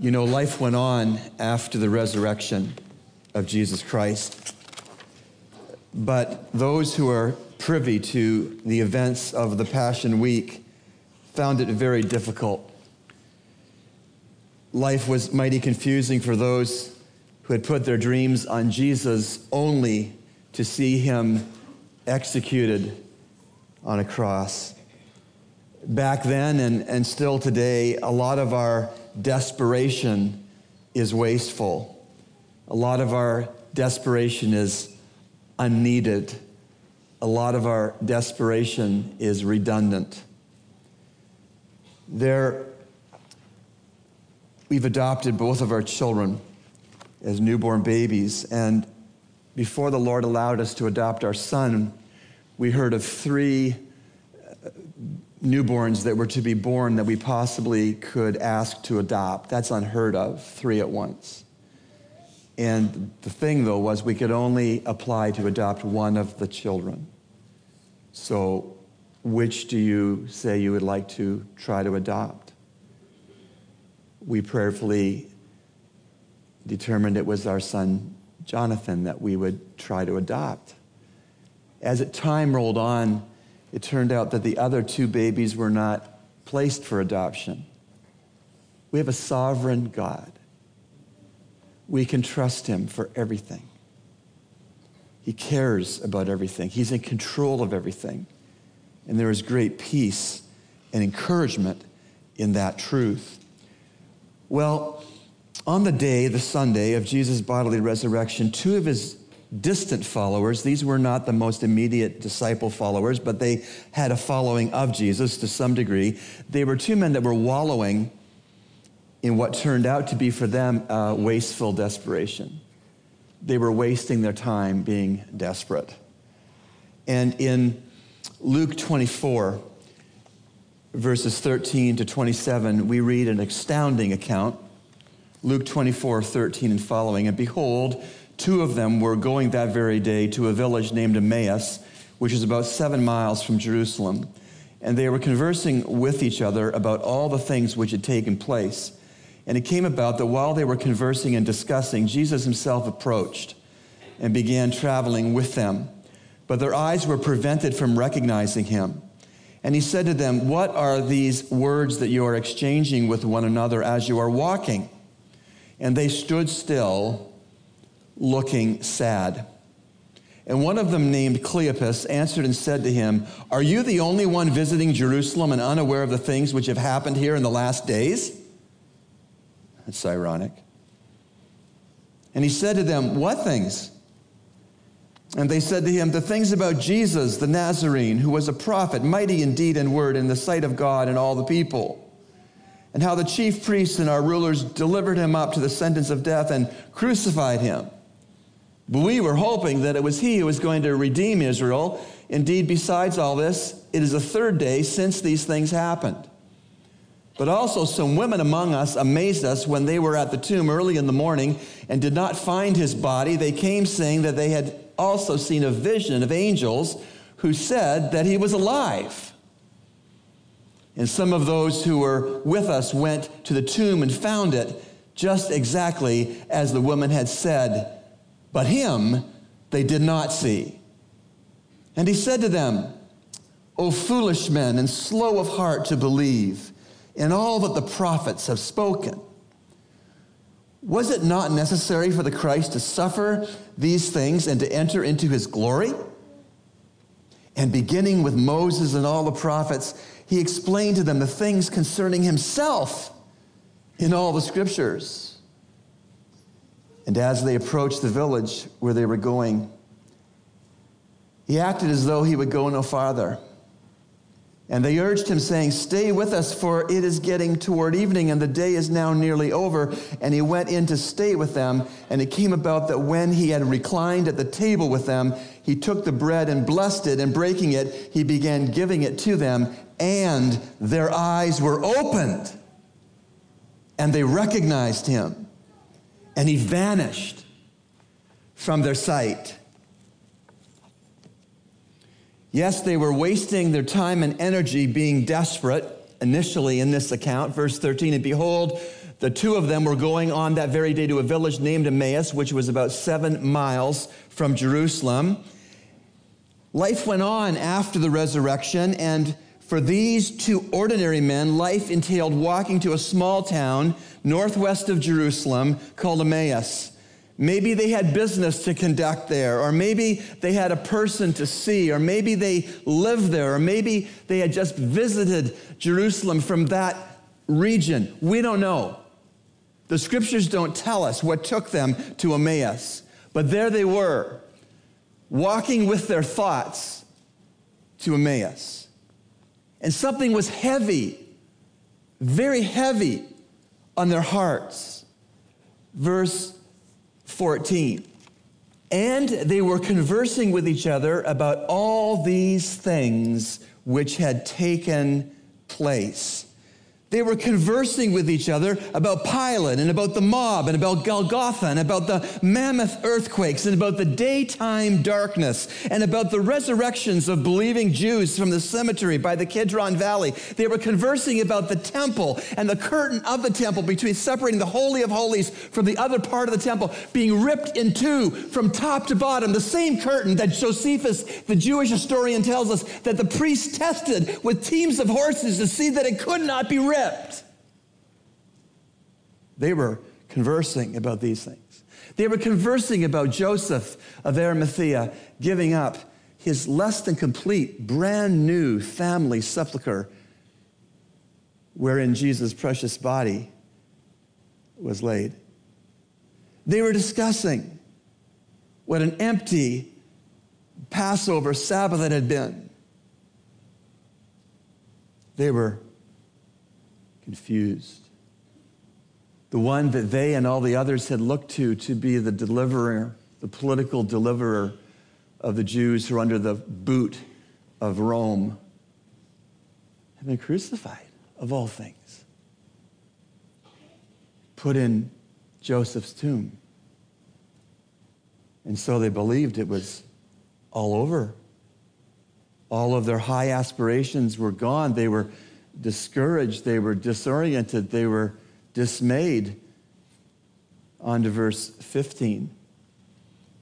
You know, life went on after the resurrection of Jesus Christ. But those who are privy to the events of the Passion Week found it very difficult. Life was mighty confusing for those who had put their dreams on Jesus only to see him executed on a cross. Back then and, and still today, a lot of our desperation is wasteful. A lot of our desperation is unneeded. A lot of our desperation is redundant. There, we've adopted both of our children as newborn babies, and before the Lord allowed us to adopt our son, we heard of three newborns that were to be born that we possibly could ask to adopt. That's unheard of, three at once. And the thing, though, was we could only apply to adopt one of the children. So, which do you say you would like to try to adopt? We prayerfully determined it was our son Jonathan that we would try to adopt. As time rolled on, it turned out that the other two babies were not placed for adoption. We have a sovereign God. We can trust him for everything. He cares about everything. He's in control of everything. And there is great peace and encouragement in that truth. Well, on the day, the Sunday of Jesus' bodily resurrection, two of his distant followers. These were not the most immediate disciple followers, but they had a following of Jesus to some degree. They were two men that were wallowing in what turned out to be for them wasteful desperation. They were wasting their time being desperate. And in Luke 24, verses 13 to 27, we read an astounding account. Luke 24, 13 and following. And behold, Two of them were going that very day to a village named Emmaus, which is about seven miles from Jerusalem. And they were conversing with each other about all the things which had taken place. And it came about that while they were conversing and discussing, Jesus himself approached and began traveling with them. But their eyes were prevented from recognizing him. And he said to them, What are these words that you are exchanging with one another as you are walking? And they stood still looking sad. And one of them, named Cleopas, answered and said to him, Are you the only one visiting Jerusalem and unaware of the things which have happened here in the last days? That's ironic. And he said to them, What things? And they said to him, The things about Jesus, the Nazarene, who was a prophet, mighty in deed and word in the sight of God and all the people. And how the chief priests and our rulers delivered him up to the sentence of death and crucified him. But we were hoping that it was he who was going to redeem Israel. Indeed, besides all this, it is the third day since these things happened. But also, some women among us amazed us when they were at the tomb early in the morning and did not find his body. They came saying that they had also seen a vision of angels who said that he was alive. And some of those who were with us went to the tomb and found it just exactly as the woman had said but him they did not see. And he said to them, O foolish men and slow of heart to believe in all that the prophets have spoken. Was it not necessary for the Christ to suffer these things and to enter into his glory? And beginning with Moses and all the prophets, he explained to them the things concerning himself in all the scriptures. And as they approached the village where they were going, he acted as though he would go no farther. And they urged him, saying, Stay with us, for it is getting toward evening, and the day is now nearly over. And he went in to stay with them. And it came about that when he had reclined at the table with them, he took the bread and blessed it, and breaking it, he began giving it to them. And their eyes were opened, and they recognized him and he vanished from their sight. Yes, they were wasting their time and energy being desperate initially in this account. Verse 13, and behold, the two of them were going on that very day to a village named Emmaus, which was about seven miles from Jerusalem. Life went on after the resurrection, and for these two ordinary men, life entailed walking to a small town northwest of Jerusalem called Emmaus. Maybe they had business to conduct there, or maybe they had a person to see, or maybe they lived there, or maybe they had just visited Jerusalem from that region. We don't know. The scriptures don't tell us what took them to Emmaus, but there they were, walking with their thoughts to Emmaus. And something was heavy, very heavy on their hearts. Verse 14. And they were conversing with each other about all these things which had taken place. They were conversing with each other about Pilate and about the mob and about Golgotha and about the mammoth earthquakes and about the daytime darkness and about the resurrections of believing Jews from the cemetery by the Kidron Valley. They were conversing about the temple and the curtain of the temple between separating the Holy of Holies from the other part of the temple being ripped in two from top to bottom. The same curtain that Josephus, the Jewish historian, tells us that the priests tested with teams of horses to see that it could not be ripped. They were conversing about these things. They were conversing about Joseph of Arimathea giving up his less than complete, brand new family sepulchre wherein Jesus' precious body was laid. They were discussing what an empty Passover Sabbath it had been. They were confused. The one that they and all the others had looked to to be the deliverer, the political deliverer of the Jews who are under the boot of Rome, had been crucified, of all things. Put in Joseph's tomb. And so they believed it was all over. All of their high aspirations were gone. They were discouraged, they were disoriented, they were dismayed. On to verse 15.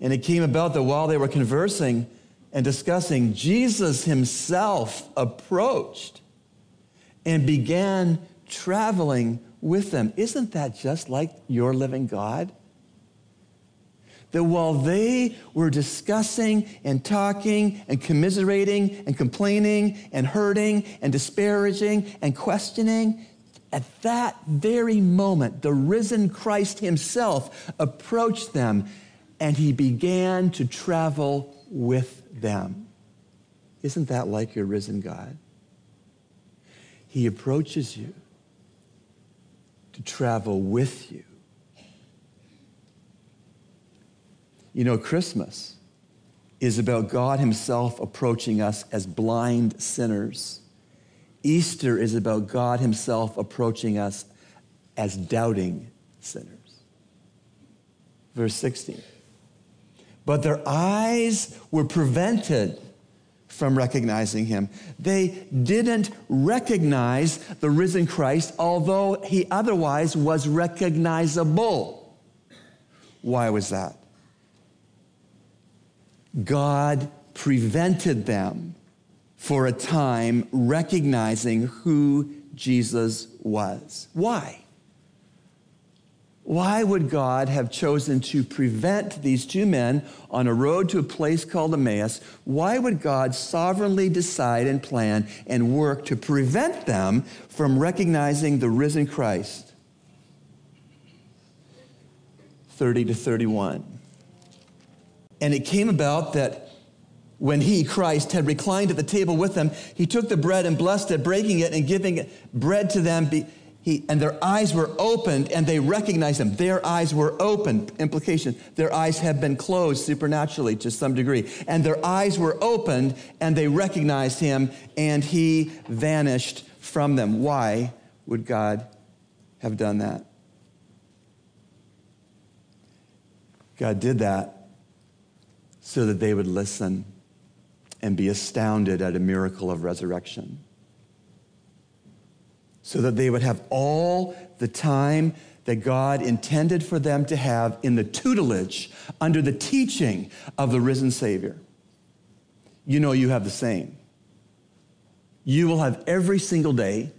And it came about that while they were conversing and discussing, Jesus himself approached and began traveling with them. Isn't that just like your living God? That while they were discussing and talking and commiserating and complaining and hurting and disparaging and questioning, at that very moment, the risen Christ himself approached them and he began to travel with them. Isn't that like your risen God? He approaches you to travel with you You know, Christmas is about God Himself approaching us as blind sinners. Easter is about God Himself approaching us as doubting sinners. Verse 16. But their eyes were prevented from recognizing him. They didn't recognize the risen Christ, although he otherwise was recognizable. Why was that? God prevented them for a time recognizing who Jesus was. Why? Why would God have chosen to prevent these two men on a road to a place called Emmaus? Why would God sovereignly decide and plan and work to prevent them from recognizing the risen Christ? 30 to 31. And it came about that when he, Christ, had reclined at the table with them, he took the bread and blessed it, breaking it and giving bread to them. He, and their eyes were opened and they recognized him. Their eyes were opened. Implication, their eyes have been closed supernaturally to some degree. And their eyes were opened and they recognized him and he vanished from them. Why would God have done that? God did that so that they would listen and be astounded at a miracle of resurrection. so that they would have all the time that God intended for them to have in the tutelage, under the teaching of the risen Savior. You know you have the same. You will have every single day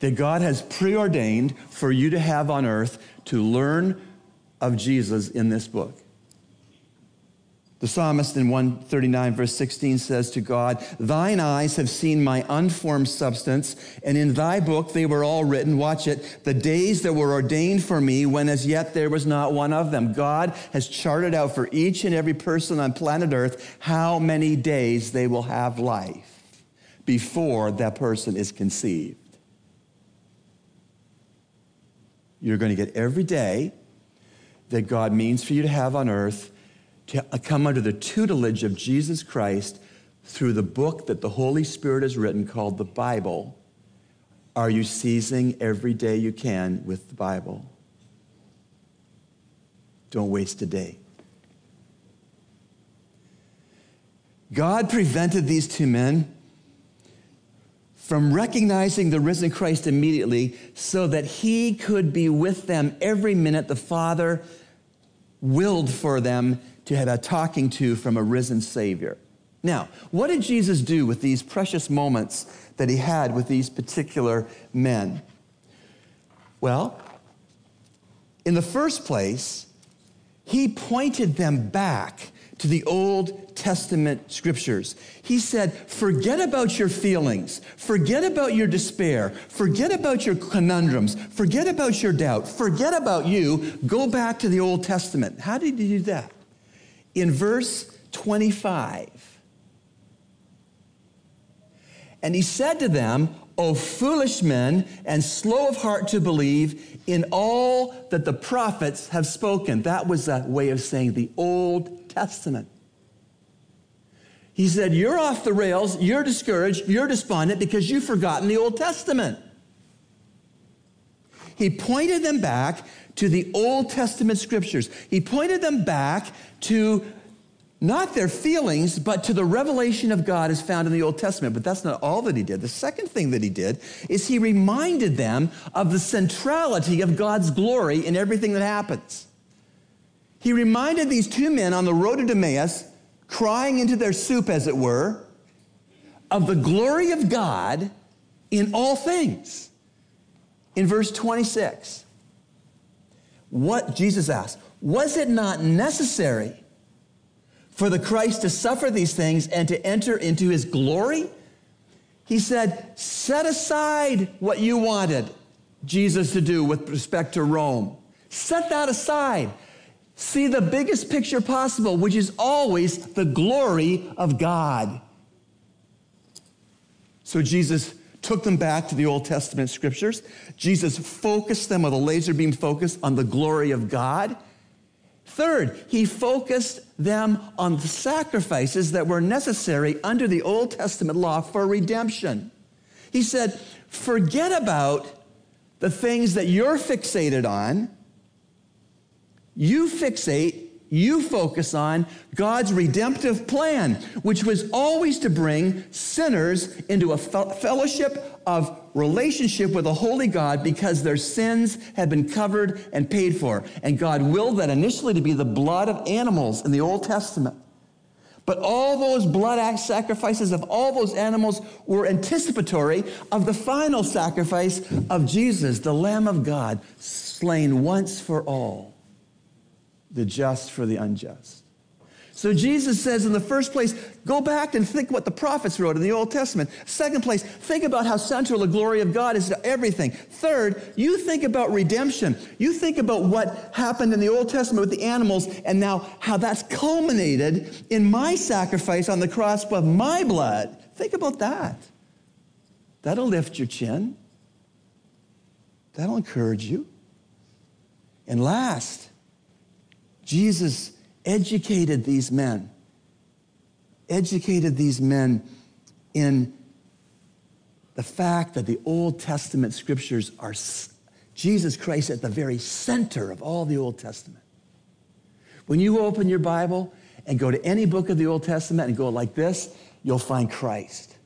that God has preordained for you to have on earth to learn of Jesus in this book. The psalmist in 139, verse 16 says to God, Thine eyes have seen my unformed substance, and in thy book they were all written. Watch it. The days that were ordained for me, when as yet there was not one of them. God has charted out for each and every person on planet Earth how many days they will have life before that person is conceived. You're going to get every day that God means for you to have on earth to come under the tutelage of Jesus Christ through the book that the Holy Spirit has written called the Bible, are you seizing every day you can with the Bible? Don't waste a day. God prevented these two men from recognizing the risen Christ immediately so that he could be with them every minute the Father willed for them to have a uh, talking to from a risen Savior. Now, what did Jesus do with these precious moments that he had with these particular men? Well, in the first place, he pointed them back to the Old Testament scriptures. He said, Forget about your feelings, forget about your despair, forget about your conundrums, forget about your doubt, forget about you. Go back to the Old Testament. How did he do that? In verse 25. And he said to them, O foolish men, and slow of heart to believe in all that the prophets have spoken. That was a way of saying the Old Testament. He said, You're off the rails, you're discouraged, you're despondent because you've forgotten the Old Testament. He pointed them back to the Old Testament scriptures. He pointed them back to not their feelings, but to the revelation of God as found in the Old Testament. But that's not all that he did. The second thing that he did is he reminded them of the centrality of God's glory in everything that happens. He reminded these two men on the road to Emmaus, crying into their soup, as it were, of the glory of God in all things. In verse 26, what Jesus asked, was it not necessary for the Christ to suffer these things and to enter into his glory? He said, Set aside what you wanted Jesus to do with respect to Rome. Set that aside. See the biggest picture possible, which is always the glory of God. So Jesus took them back to the Old Testament scriptures. Jesus focused them with a laser beam focus on the glory of God. Third, he focused them on the sacrifices that were necessary under the Old Testament law for redemption. He said, forget about the things that you're fixated on. You fixate you focus on God's redemptive plan, which was always to bring sinners into a fellowship of relationship with a holy God because their sins had been covered and paid for. And God willed that initially to be the blood of animals in the Old Testament. But all those blood sacrifices of all those animals were anticipatory of the final sacrifice of Jesus, the Lamb of God, slain once for all the just for the unjust. So Jesus says in the first place, go back and think what the prophets wrote in the Old Testament. Second place, think about how central the glory of God is to everything. Third, you think about redemption. You think about what happened in the Old Testament with the animals and now how that's culminated in my sacrifice on the cross with my blood. Think about that. That'll lift your chin. That'll encourage you. And last, Jesus educated these men, educated these men in the fact that the Old Testament scriptures are Jesus Christ at the very center of all the Old Testament. When you open your Bible and go to any book of the Old Testament and go like this, you'll find Christ.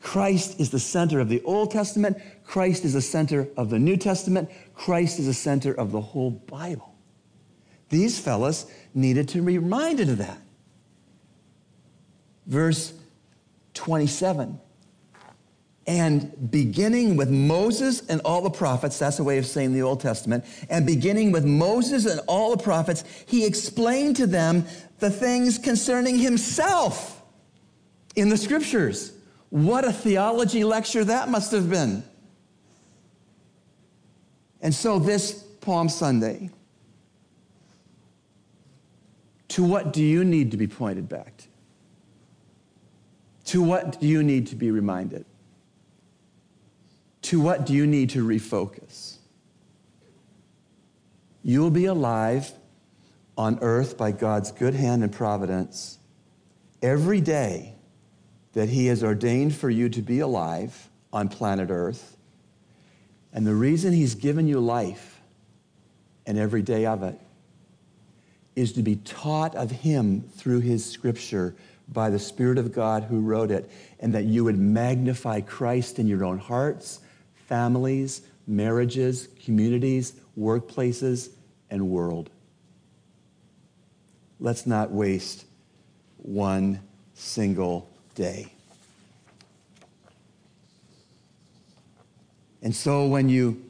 Christ is the center of the Old Testament. Christ is the center of the New Testament. Christ is the center of the whole Bible. These fellas needed to be reminded of that. Verse 27. And beginning with Moses and all the prophets, that's a way of saying the Old Testament, and beginning with Moses and all the prophets, he explained to them the things concerning himself in the scriptures. What a theology lecture that must have been. And so, this Palm Sunday, to what do you need to be pointed back to? To what do you need to be reminded? To what do you need to refocus? You will be alive on earth by God's good hand and providence every day that He has ordained for you to be alive on planet earth. And the reason He's given you life and every day of it is to be taught of Him through His scripture by the Spirit of God who wrote it, and that you would magnify Christ in your own hearts, families, marriages, communities, workplaces, and world. Let's not waste one single day. And so when you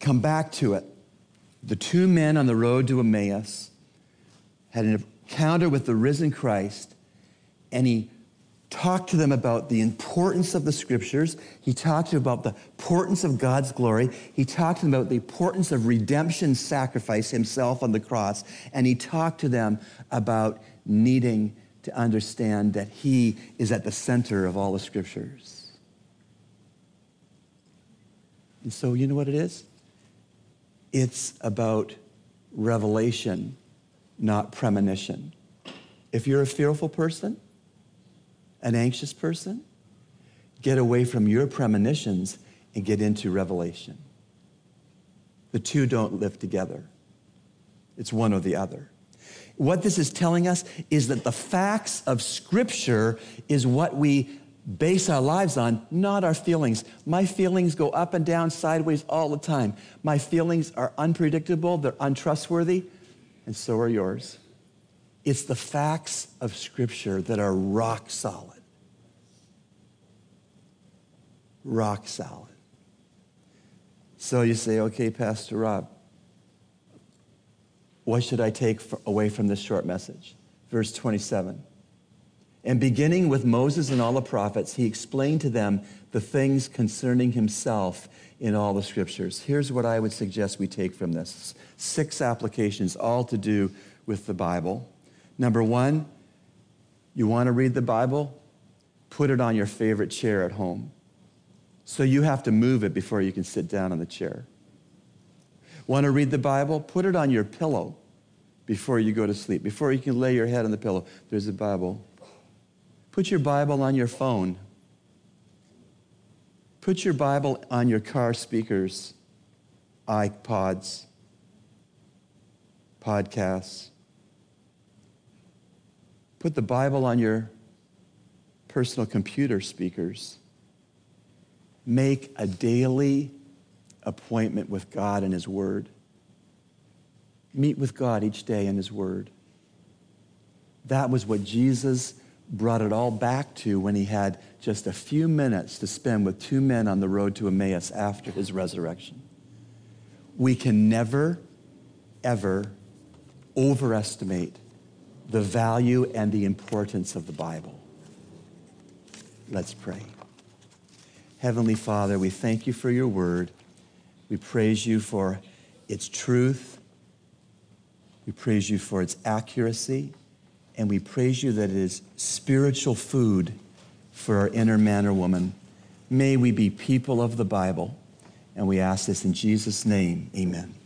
come back to it, the two men on the road to Emmaus had an encounter with the risen Christ, and he talked to them about the importance of the scriptures. He talked to them about the importance of God's glory. He talked to them about the importance of redemption sacrifice himself on the cross. And he talked to them about needing to understand that he is at the center of all the scriptures. And so, you know what it is? It's about revelation, not premonition. If you're a fearful person, an anxious person, get away from your premonitions and get into revelation. The two don't live together, it's one or the other. What this is telling us is that the facts of Scripture is what we base our lives on, not our feelings. My feelings go up and down, sideways all the time. My feelings are unpredictable, they're untrustworthy, and so are yours. It's the facts of Scripture that are rock solid. Rock solid. So you say, okay, Pastor Rob, what should I take away from this short message? Verse 27. And beginning with Moses and all the prophets, he explained to them the things concerning himself in all the scriptures. Here's what I would suggest we take from this six applications, all to do with the Bible. Number one, you want to read the Bible? Put it on your favorite chair at home. So you have to move it before you can sit down on the chair. Want to read the Bible? Put it on your pillow before you go to sleep. Before you can lay your head on the pillow, there's a Bible. Put your Bible on your phone. Put your Bible on your car speakers, iPods, podcasts. Put the Bible on your personal computer speakers. Make a daily appointment with God and His Word. Meet with God each day in His Word. That was what Jesus brought it all back to when he had just a few minutes to spend with two men on the road to Emmaus after his resurrection. We can never, ever overestimate the value and the importance of the Bible. Let's pray. Heavenly Father, we thank you for your word. We praise you for its truth. We praise you for its accuracy. And we praise you that it is spiritual food for our inner man or woman. May we be people of the Bible. And we ask this in Jesus' name. Amen.